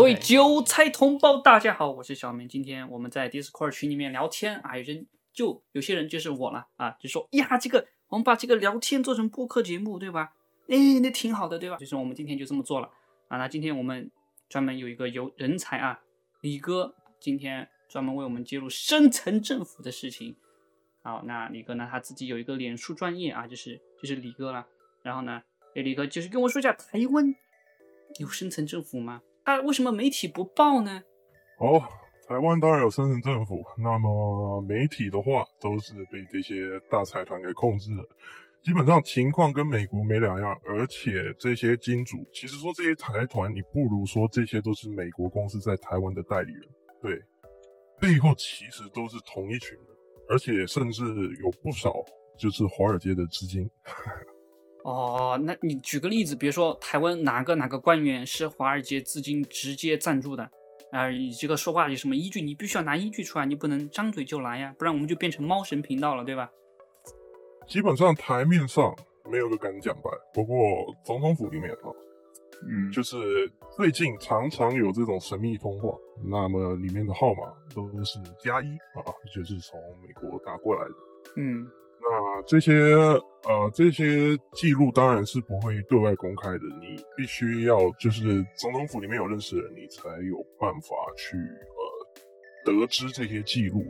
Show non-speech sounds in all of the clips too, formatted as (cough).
各位韭菜同胞，大家好，我是小明。今天我们在 Discord 群里面聊天啊，有人就有些人就是我了啊，就说呀，这个我们把这个聊天做成播客节目，对吧？哎，那挺好的，对吧？就是我们今天就这么做了啊。那今天我们专门有一个有人才啊，李哥今天专门为我们揭露深层政府的事情。好，那李哥呢，他自己有一个脸书专业啊，就是就是李哥了。然后呢，哎，李哥就是跟我说一下，台湾有深层政府吗？他为什么媒体不报呢？哦，台湾当然有深层政府，那么媒体的话都是被这些大财团给控制了。基本上情况跟美国没两样，而且这些金主，其实说这些财团，你不如说这些都是美国公司在台湾的代理人，对，背后其实都是同一群人，而且甚至有不少就是华尔街的资金。哦，那你举个例子，比如说台湾哪个哪个官员是华尔街资金直接赞助的？啊，你这个说话有什么依据？你必须要拿依据出来，你不能张嘴就来呀，不然我们就变成猫神频道了，对吧？基本上台面上没有个敢讲白，不过总统府里面啊，嗯，就是最近常常有这种神秘通话，那么里面的号码都是加一啊，就是从美国打过来的，嗯。那这些呃这些记录当然是不会对外公开的，你必须要就是总统府里面有认识的人，你才有办法去呃得知这些记录。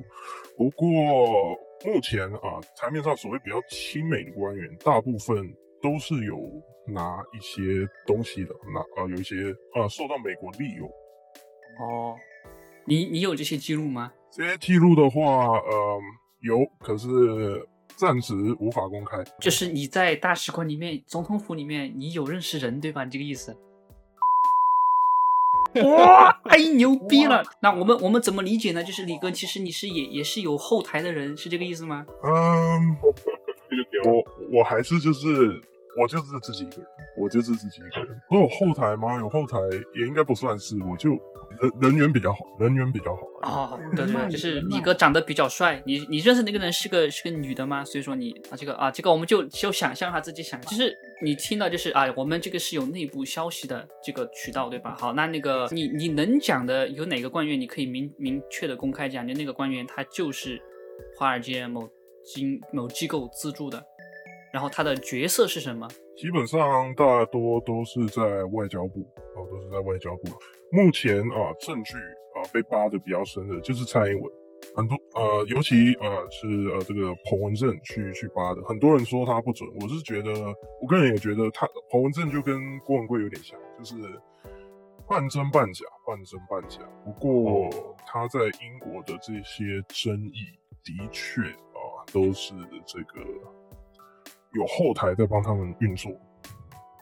不过目前啊台面上所谓比较亲美的官员，大部分都是有拿一些东西的，拿啊有一些啊受到美国利用。哦，你你有这些记录吗？这些记录的话，呃有，可是。暂时无法公开，就是你在大使馆里面、总统府里面，你有认识人对吧？你这个意思？(laughs) 哇，太牛逼了！那我们我们怎么理解呢？就是李哥，其实你是也也是有后台的人，是这个意思吗？嗯，我我还是就是我就是自己一个人，我就是自己一个人。我有后台吗？有后台也应该不算是，我就。人人缘比较好，人缘比较好哦。对对，就是李哥长得比较帅。你你认识那个人是个是个女的吗？所以说你啊，这个啊，这个我们就就想象下自己想，就是你听到就是啊，我们这个是有内部消息的这个渠道，对吧？好，那那个你你能讲的有哪个官员，你可以明明确的公开讲，就那个官员他就是华尔街某经某机构资助的，然后他的角色是什么？基本上大多都是在外交部哦，都是在外交部。目前啊，证据啊被扒的比较深的就是蔡英文，很多呃，尤其呃是呃这个彭文正去去扒的，很多人说他不准，我是觉得，我个人也觉得他彭文正就跟郭文贵有点像，就是半真半假，半真半假。不过他在英国的这些争议，的确啊都是这个有后台在帮他们运作。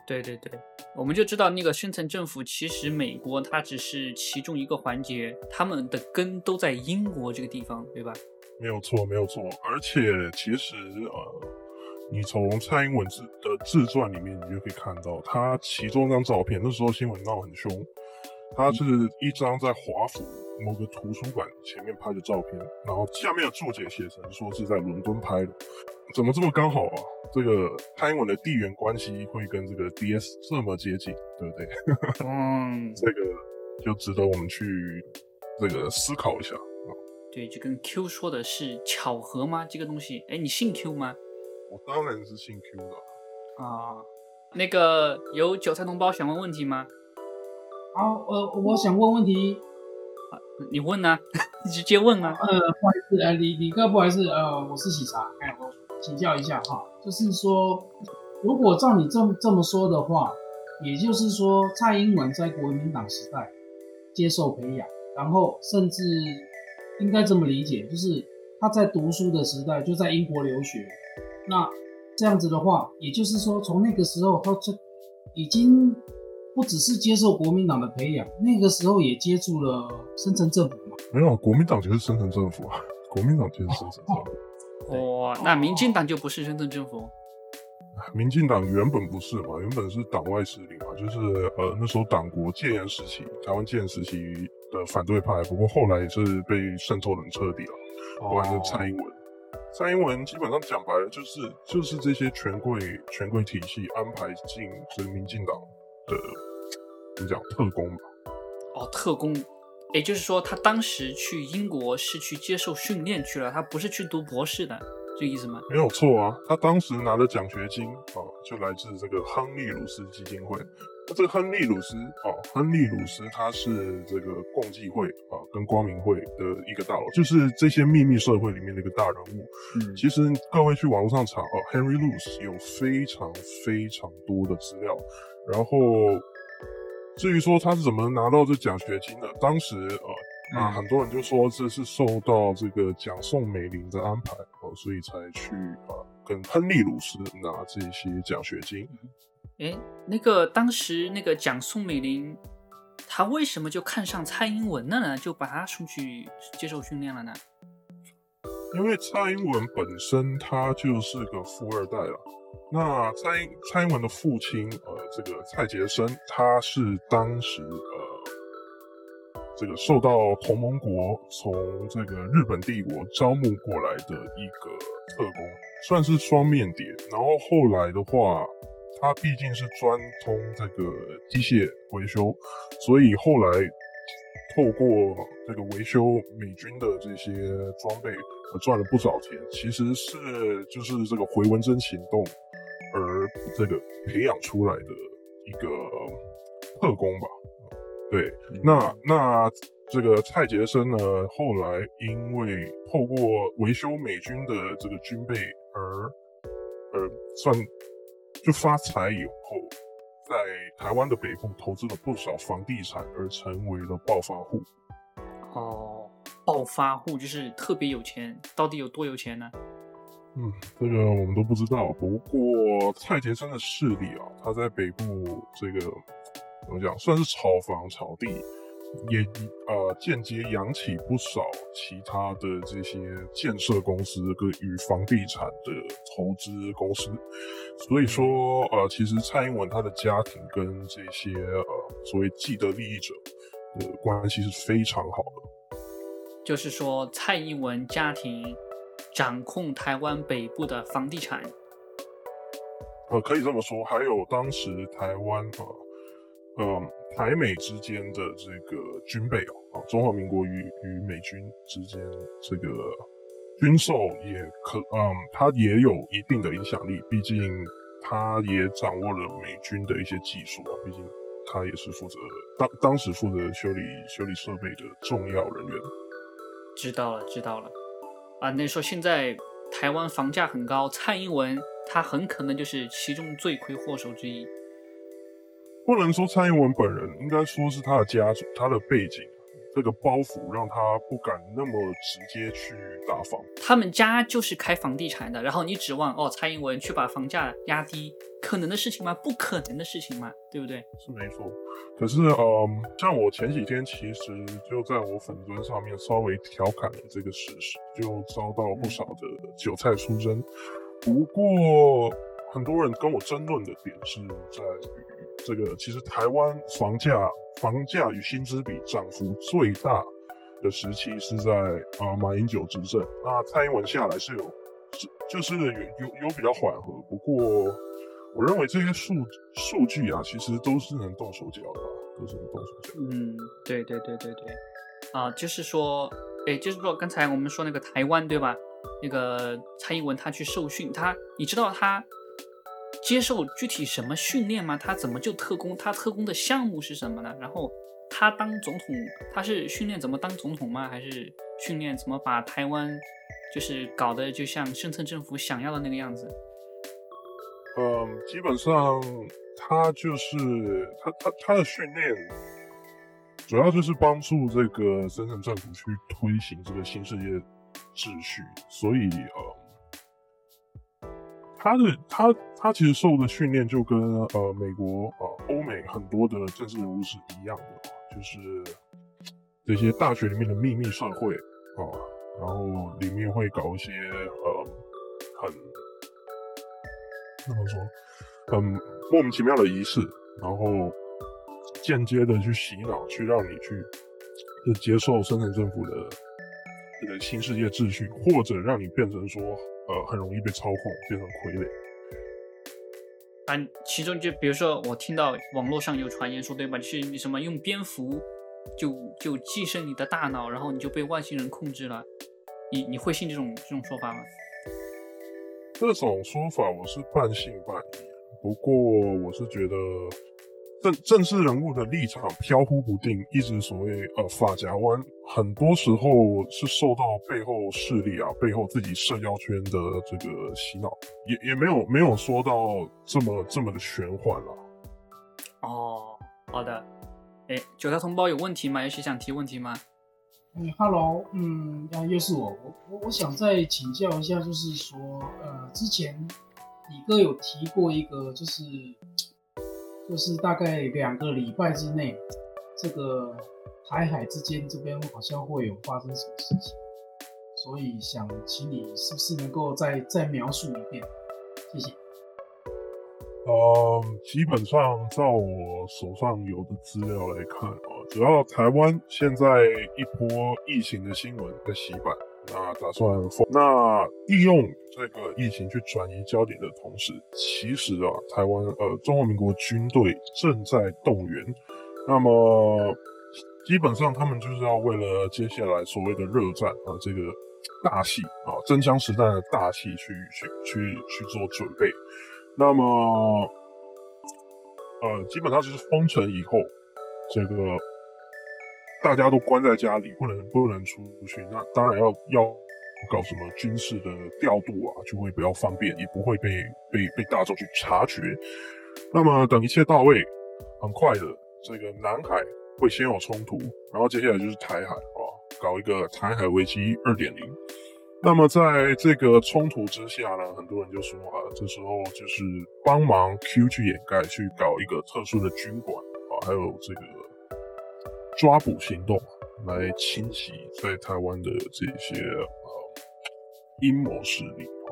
对对对。我们就知道那个深层政府，其实美国它只是其中一个环节，他们的根都在英国这个地方，对吧？没有错，没有错。而且其实呃，你从蔡英文自的自传里面，你就可以看到，他其中一张照片，那时候新闻闹很凶，他是一张在华府某个图书馆前面拍的照片，然后下面的注解写成说是在伦敦拍的。怎么这么刚好啊？这个蔡英文的地缘关系会跟这个 D S 这么接近，对不对？(laughs) 嗯，(laughs) 这个就值得我们去这个思考一下啊。对，就跟 Q 说的是巧合吗？这个东西，哎，你信 Q 吗？我当然是信 Q 的啊。那个有韭菜同胞想问问题吗？好，呃，我想问问题。你问啊？(laughs) 你直接问啊。呃，不好意思，呃，李李哥，不好意思，呃，我是喜茶，哎，我。请教一下哈，就是说，如果照你这么这么说的话，也就是说，蔡英文在国民党时代接受培养，然后甚至应该这么理解，就是他在读书的时代就在英国留学。那这样子的话，也就是说，从那个时候他就已经不只是接受国民党的培养，那个时候也接触了深层政府嘛？没有，国民党就是深层政府啊，国民党就是深层政府。哇，那民进党就不是深层政府？民进党原本不是嘛，原本是党外势力嘛，就是呃那时候党国戒严时期，台湾戒严时期的反对派。不过后来也是被渗透很彻底了，不管是蔡英文，蔡英文基本上讲白了就是就是这些权贵权贵体系安排进这个民进党的怎么讲特工吧？哦，特工，也就是说他当时去英国是去接受训练去了，他不是去读博士的，这个意思吗？没有错啊，他当时拿的奖学金啊，就来自这个亨利鲁斯基金会。那这个亨利鲁斯啊，亨利鲁斯他是这个共济会啊跟光明会的一个大佬，就是这些秘密社会里面的一个大人物。嗯，其实各位去网络上查哦，Henry Luce 有非常非常多的资料。然后至于说他是怎么拿到这奖学金的，当时呃啊嗯很多人就说这是受到这个蒋宋美龄的安排哦，所以才去啊跟亨利鲁斯拿这些奖学金。哎，那个当时那个蒋宋美龄，她为什么就看上蔡英文了呢？就把她送去接受训练了呢？因为蔡英文本身他就是个富二代了。那蔡英蔡英文的父亲，呃，这个蔡杰生，他是当时呃，这个受到同盟国从这个日本帝国招募过来的一个特工，算是双面谍。然后后来的话，他毕竟是专通这个机械维修，所以后来透过这个维修美军的这些装备，呃，赚了不少钱。其实是就是这个回文针行动而这个培养出来的一个特工吧。对，那那这个蔡杰生呢，后来因为透过维修美军的这个军备而呃算就发财以后，在台湾的北部投资了不少房地产，而成为了暴发户。哦，暴发户就是特别有钱，到底有多有钱呢？嗯，这个我们都不知道。不过蔡杰森的势力啊，他在北部这个怎么讲，算是炒房炒地，也呃间接扬起不少其他的这些建设公司跟与房地产的投资公司。所以说，呃，其实蔡英文他的家庭跟这些呃所谓既得利益者的关系是非常好的。就是说蔡英文家庭掌控台湾北部的房地产。呃，可以这么说。还有当时台湾呃呃台美之间的这个军备哦，啊，中华民国与与美军之间这个军售也可嗯，它也有一定的影响力。毕竟他也掌握了美军的一些技术啊，毕竟他也是负责当当时负责修理修理设备的重要人员。知道了，知道了。啊，那说现在台湾房价很高，蔡英文他很可能就是其中罪魁祸首之一。不能说蔡英文本人，应该说是他的家族、他的背景，这个包袱让他不敢那么直接去打房。他们家就是开房地产的，然后你指望哦蔡英文去把房价压低，可能的事情吗？不可能的事情嘛，对不对？是没错，可是嗯，像我前几天其实就在我粉砖上面稍微调侃了这个事实，就遭到不少的韭菜出征。不过很多人跟我争论的点是在于这个，其实台湾房价房价与薪资比涨幅最大的时期是在啊、马英九执政，那蔡英文下来是有是就是有有有比较缓和，不过。我认为这些数数据啊，其实都是能动手脚的、啊，都是能动手脚。嗯，对对对对对，啊，就是说，诶，就是说，刚才我们说那个台湾对吧？那个蔡英文他去受训，他你知道他接受具体什么训练吗？他怎么就特工？他特工的项目是什么呢？然后他当总统，他是训练怎么当总统吗？还是训练怎么把台湾就是搞得就像深层政府想要的那个样子？嗯，基本上他就是他他他的训练，主要就是帮助这个深圳政府去推行这个新世界秩序，所以呃，他的他他其实受的训练就跟呃美国呃欧美很多的政治人物是一样的，就是这些大学里面的秘密社会啊、然后里面会搞一些呃很。怎么说？很莫名其妙的仪式，然后间接的去洗脑，去让你去就接受深圳政府的这个新世界秩序，或者让你变成说，呃，很容易被操控，变成傀儡。啊，其中就比如说我听到网络上有传言说，对吧？就是什么用蝙蝠就就寄生你的大脑，然后你就被外星人控制了。你你会信这种这种说法吗？这种说法我是半信半疑，不过我是觉得政政治人物的立场飘忽不定，一直所谓呃发夹弯，很多时候是受到背后势力啊、背后自己社交圈的这个洗脑，也也没有没有说到这么这么的玄幻了。哦，好的。哎，九条同胞有问题吗？有谁想提问题吗？嗯，Hello，嗯，啊，又是我，我我我想再请教一下，就是说，呃，之前李哥有提过一个，就是就是大概两个礼拜之内，这个台海之间这边好像会有发生什么事情，所以想请你是不是能够再再描述一遍？谢谢。呃，基本上照我手上有的资料来看啊，主要台湾现在一波疫情的新闻在洗版，那打算封，那利用这个疫情去转移焦点的同时，其实啊，台湾呃中华民国军队正在动员，那么基本上他们就是要为了接下来所谓的热战啊这个大戏啊真枪实弹的大戏去去去去做准备。那么，呃，基本上就是封城以后，这个大家都关在家里，不能不能出去。那当然要要搞什么军事的调度啊，就会比较方便，也不会被被被大众去察觉。那么等一切到位，很快的，这个南海会先有冲突，然后接下来就是台海啊，搞一个台海危机二点零。那么在这个冲突之下呢，很多人就说啊，这时候就是帮忙 Q 去掩盖，去搞一个特殊的军管啊，还有这个抓捕行动，来清洗在台湾的这些呃阴谋势力啊。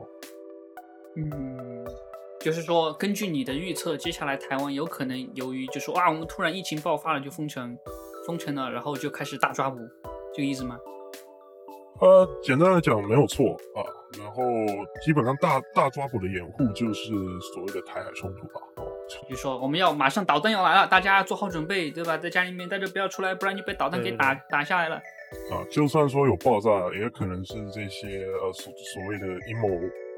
嗯，就是说，根据你的预测，接下来台湾有可能由于就说啊，我们突然疫情爆发了就封城，封城了，然后就开始大抓捕，这个意思吗？呃，简单来讲没有错啊，然后基本上大大抓捕的掩护就是所谓的台海冲突吧。就说我们要马上导弹要来了，大家做好准备，对吧？在家里面待着不要出来，不然就被导弹给打打下来了。啊，就算说有爆炸，也可能是这些呃所所谓的阴谋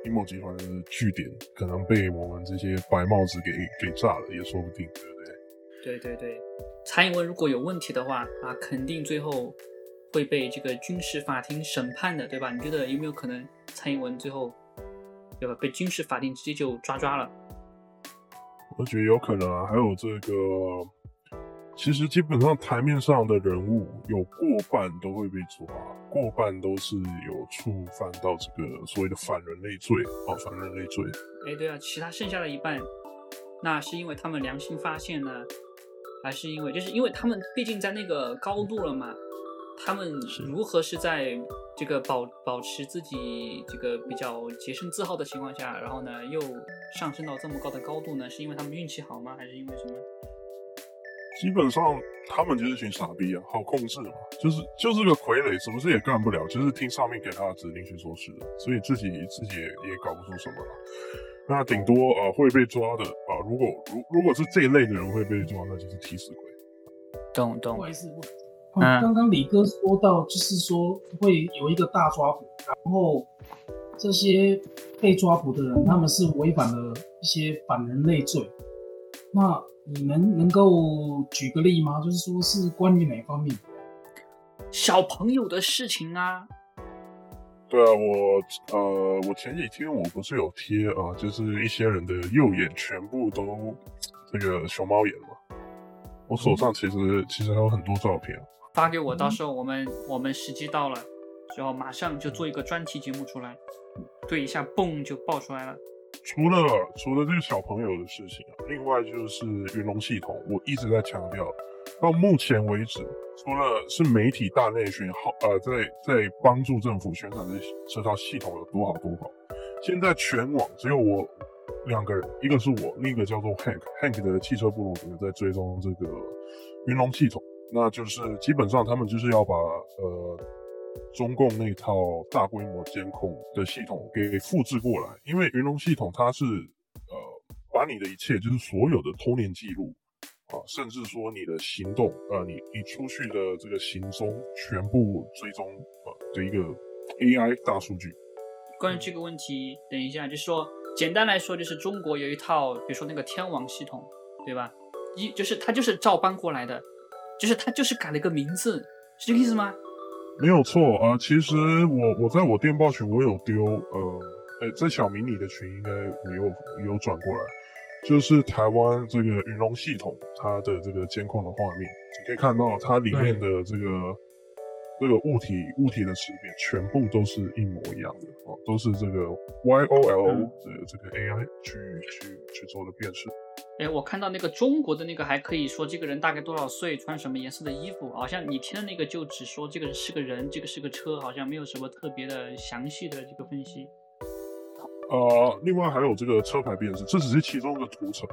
阴谋集团的据点，可能被我们这些白帽子给给炸了，也说不定，对不对？对对对，蔡英文如果有问题的话啊，肯定最后。会被这个军事法庭审判的，对吧？你觉得有没有可能蔡英文最后，对吧？被军事法庭直接就抓抓了？我觉得有可能啊。还有这个，其实基本上台面上的人物有过半都会被抓，过半都是有触犯到这个所谓的反人类罪啊，反人类罪。哎，对啊，其他剩下的一半，那是因为他们良心发现呢，还是因为就是因为他们毕竟在那个高度了嘛？他们如何是在这个保保持自己这个比较洁身自好的情况下，然后呢又上升到这么高的高度呢？是因为他们运气好吗？还是因为什么？基本上他们就是群傻逼啊，好控制嘛，就是就是个傀儡，什么事也干不了，就是听上面给他的指令去做事的，所以自己自己也也搞不出什么了。那顶多啊会被抓的啊，如果如如果是这一类的人会被抓，那就是替死鬼。懂懂。刚刚李哥说到，就是说会有一个大抓捕，然后这些被抓捕的人，他们是违反了一些反人类罪。那你们能够举个例吗？就是说是关于哪方面？小朋友的事情啊。对啊，我呃，我前几天我不是有贴啊，就是一些人的右眼全部都这个熊猫眼嘛。我手上其实其实还有很多照片。发给我，到时候我们我们时机到了，之后马上就做一个专题节目出来，对一下，嘣就爆出来了。除了除了这个小朋友的事情啊，另外就是云龙系统，我一直在强调，到目前为止，除了是媒体大内宣，好呃，在在帮助政府宣传这这套系统有多好多好，现在全网只有我两个人，一个是我，另一个叫做 Hank，Hank 的汽车部落格在追踪这个云龙系统。那就是基本上他们就是要把呃中共那套大规模监控的系统给复制过来，因为云龙系统它是呃把你的一切就是所有的通联记录啊，甚至说你的行动啊，你你出去的这个行踪全部追踪啊的一个 AI 大数据。关于这个问题，等一下，就是说，简单来说，就是中国有一套，比如说那个天网系统，对吧？一就是它就是照搬过来的，就是他就是改了个名字，是这个意思吗？没有错啊，其实我我在我电报群我有丢，呃，哎，在小迷你的群应该有有转过来，就是台湾这个云龙系统它的这个监控的画面，你可以看到它里面的这个。这个物体物体的识别全部都是一模一样的哦，都是这个 Y O L O 的这个 A I 去去去做的辨识。哎，我看到那个中国的那个还可以说这个人大概多少岁，穿什么颜色的衣服，好像你听的那个就只说这个是个人，这个是个车，好像没有什么特别的详细的这个分析。呃，另外还有这个车牌辨识，这只是其中一个图层。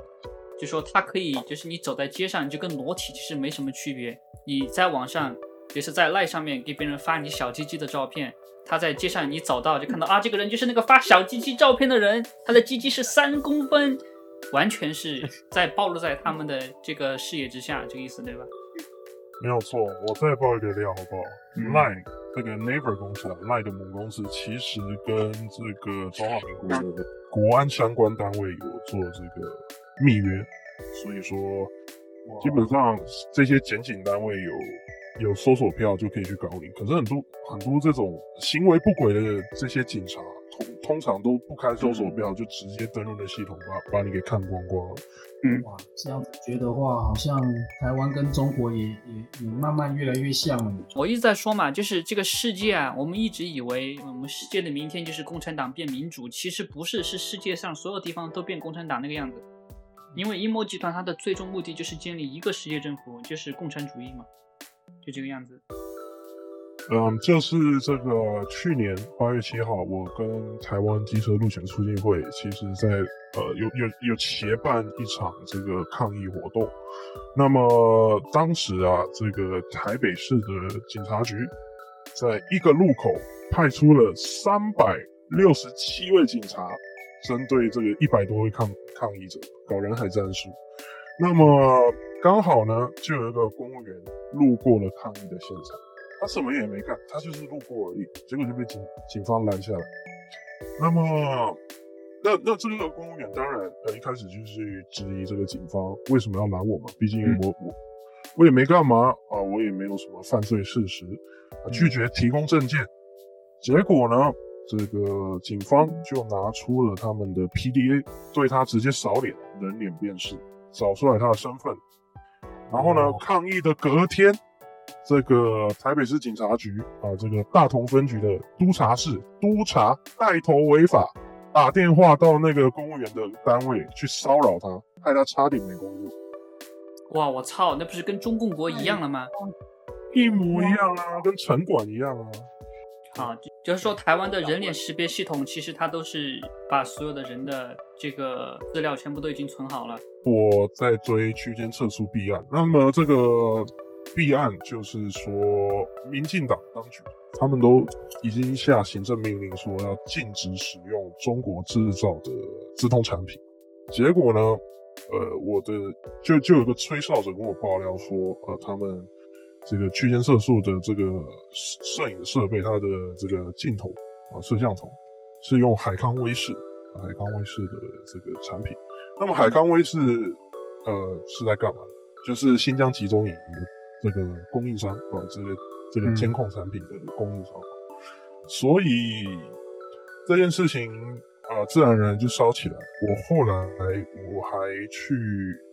就说它可以，就是你走在街上，就跟裸体其实没什么区别。你在网上。也是在赖上面给别人发你小鸡鸡的照片，他在街上你走到就看到啊，这个人就是那个发小鸡鸡照片的人，他的鸡鸡是三公分，完全是 (laughs) 在暴露在他们的这个视野之下，这个意思对吧？没有错，我再爆一个料好不好？Line 这个 Neighbor 公司，Line 的母公司其实跟这个中华民国的国安相关单位有做这个密约，所以说基本上这些检警单位有。有搜索票就可以去搞你，可是很多很多这种行为不轨的这些警察，通通常都不开搜索票，就直接登录的系统把把你给看光光了。嗯，哇，这样子觉得话，好像台湾跟中国也也也慢慢越来越像了。我一直在说嘛，就是这个世界啊，我们一直以为我们世界的明天就是共产党变民主，其实不是，是世界上所有地方都变共产党那个样子。因为阴谋集团它的最终目的就是建立一个世界政府，就是共产主义嘛。就这个样子。嗯，就是这个去年八月七号，我跟台湾机车路权促进会，其实在呃有有有协办一场这个抗议活动。那么当时啊，这个台北市的警察局在一个路口派出了三百六十七位警察，针对这个一百多位抗抗议者搞人海战术。那么刚好呢，就有一个公务员。路过了抗议的现场，他什么也没干，他就是路过而已，结果就被警警方拦下来。那么，那那这个公务员当然呃一开始就是质疑这个警方为什么要拦我嘛，毕竟我我我也没干嘛啊，我也没有什么犯罪事实，拒绝提供证件。结果呢，这个警方就拿出了他们的 PDA，对他直接扫脸，人脸辨识，找出来他的身份。然后呢？抗议的隔天，这个台北市警察局啊，这个大同分局的督察室督察带头违法，打电话到那个公务员的单位去骚扰他，害他差点没工作。哇！我操，那不是跟中共国一样了吗？一模一样啊，跟城管一样啊。啊，就是说台湾的人脸识别系统，其实它都是把所有的人的这个资料全部都已经存好了。我在追区间测速弊案，那么这个弊案就是说，民进党当局他们都已经下行政命令说要禁止使用中国制造的自动产品，结果呢，呃，我的就就有个吹哨者跟我爆料说，呃，他们。这个区间测速的这个摄影设备，它的这个镜头啊，摄像头是用海康威视，海康威视的这个产品。那么海康威视呃是在干嘛？就是新疆集中营这个供应商啊，这个这个监控产品的供应商。所以这件事情。啊，自然而然就烧起来。我后来我还去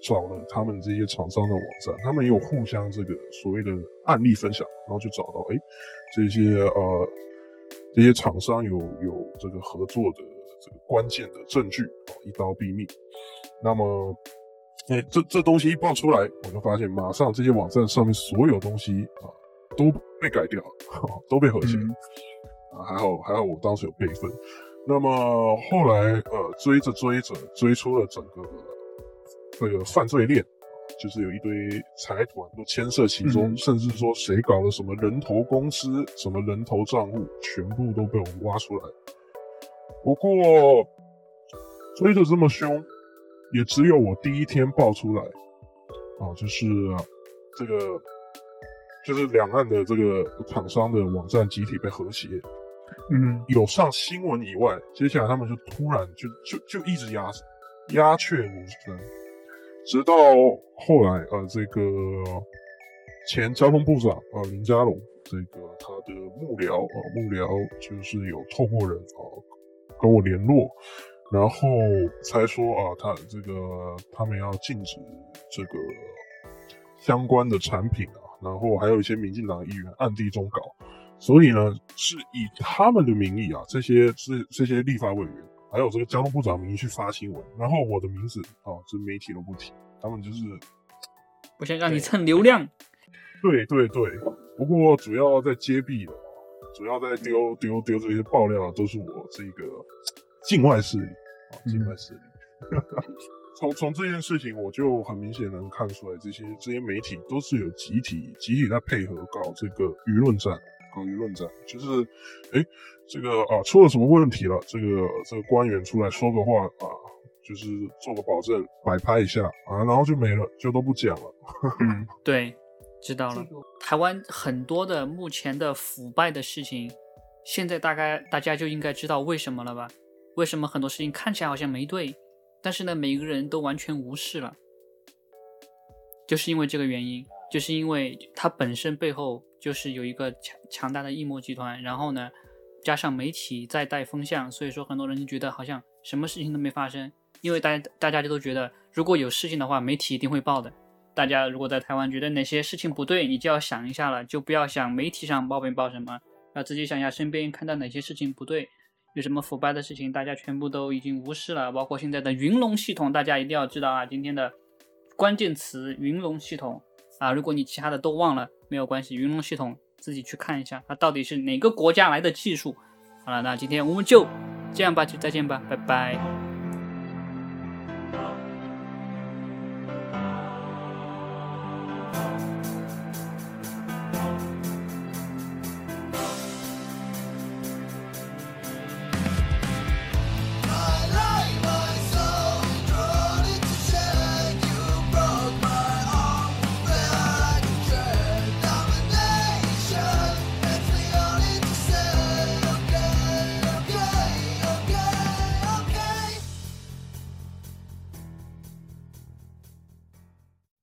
找了他们这些厂商的网站，他们也有互相这个所谓的案例分享，然后就找到，哎，这些呃这些厂商有有这个合作的这个关键的证据啊，一刀毙命。那么，哎，这这东西一爆出来，我就发现马上这些网站上面所有东西啊都被改掉，(laughs) 都被合起来。啊，还好还好，我当时有备份。那么后来，呃，追着追着，追出了整个这个犯罪链，就是有一堆财团都牵涉其中，甚至说谁搞了什么人头公司、什么人头账户，全部都被我们挖出来。不过追的这么凶，也只有我第一天爆出来，啊，就是这个就是两岸的这个厂商的网站集体被和谐，嗯，有上新闻以外，接下来他们就突然就就就一直压鸦雀无声，直到后来呃这个前交通部长呃林佳龙这个他的幕僚啊幕僚就是有透过人啊跟我联络。然后才说啊，他这个他们要禁止这个相关的产品啊，然后还有一些民进党议员暗地中搞，所以呢是以他们的名义啊，这些这这些立法委员，还有这个交通部长名义去发新闻，然后我的名字啊，这媒体都不提，他们就是不想让你蹭流量。对对对，不过主要在揭弊的，主要在丢丢丢这些爆料都是我这个境外势力。境外势力，从从这件事情，我就很明显能看出来，这些这些媒体都是有集体集体在配合搞这个舆论战，搞舆论战，就是，哎，这个啊出了什么问题了？这个这个官员出来说个话啊，就是做个保证，摆拍一下啊，然后就没了，就都不讲了。嗯，(laughs) 对，知道了。台湾很多的目前的腐败的事情，现在大概大家就应该知道为什么了吧？为什么很多事情看起来好像没对，但是呢，每个人都完全无视了，就是因为这个原因，就是因为它本身背后就是有一个强强大的异谋集团，然后呢，加上媒体在带风向，所以说很多人就觉得好像什么事情都没发生，因为大家大家就都觉得如果有事情的话，媒体一定会报的。大家如果在台湾觉得哪些事情不对，你就要想一下了，就不要想媒体上报没报什么，要自己想一下身边看到哪些事情不对。有什么腐败的事情，大家全部都已经无视了，包括现在的云龙系统，大家一定要知道啊！今天的关键词云龙系统啊，如果你其他的都忘了，没有关系，云龙系统自己去看一下，它到底是哪个国家来的技术。好了，那今天我们就这样吧，就再见吧，拜拜。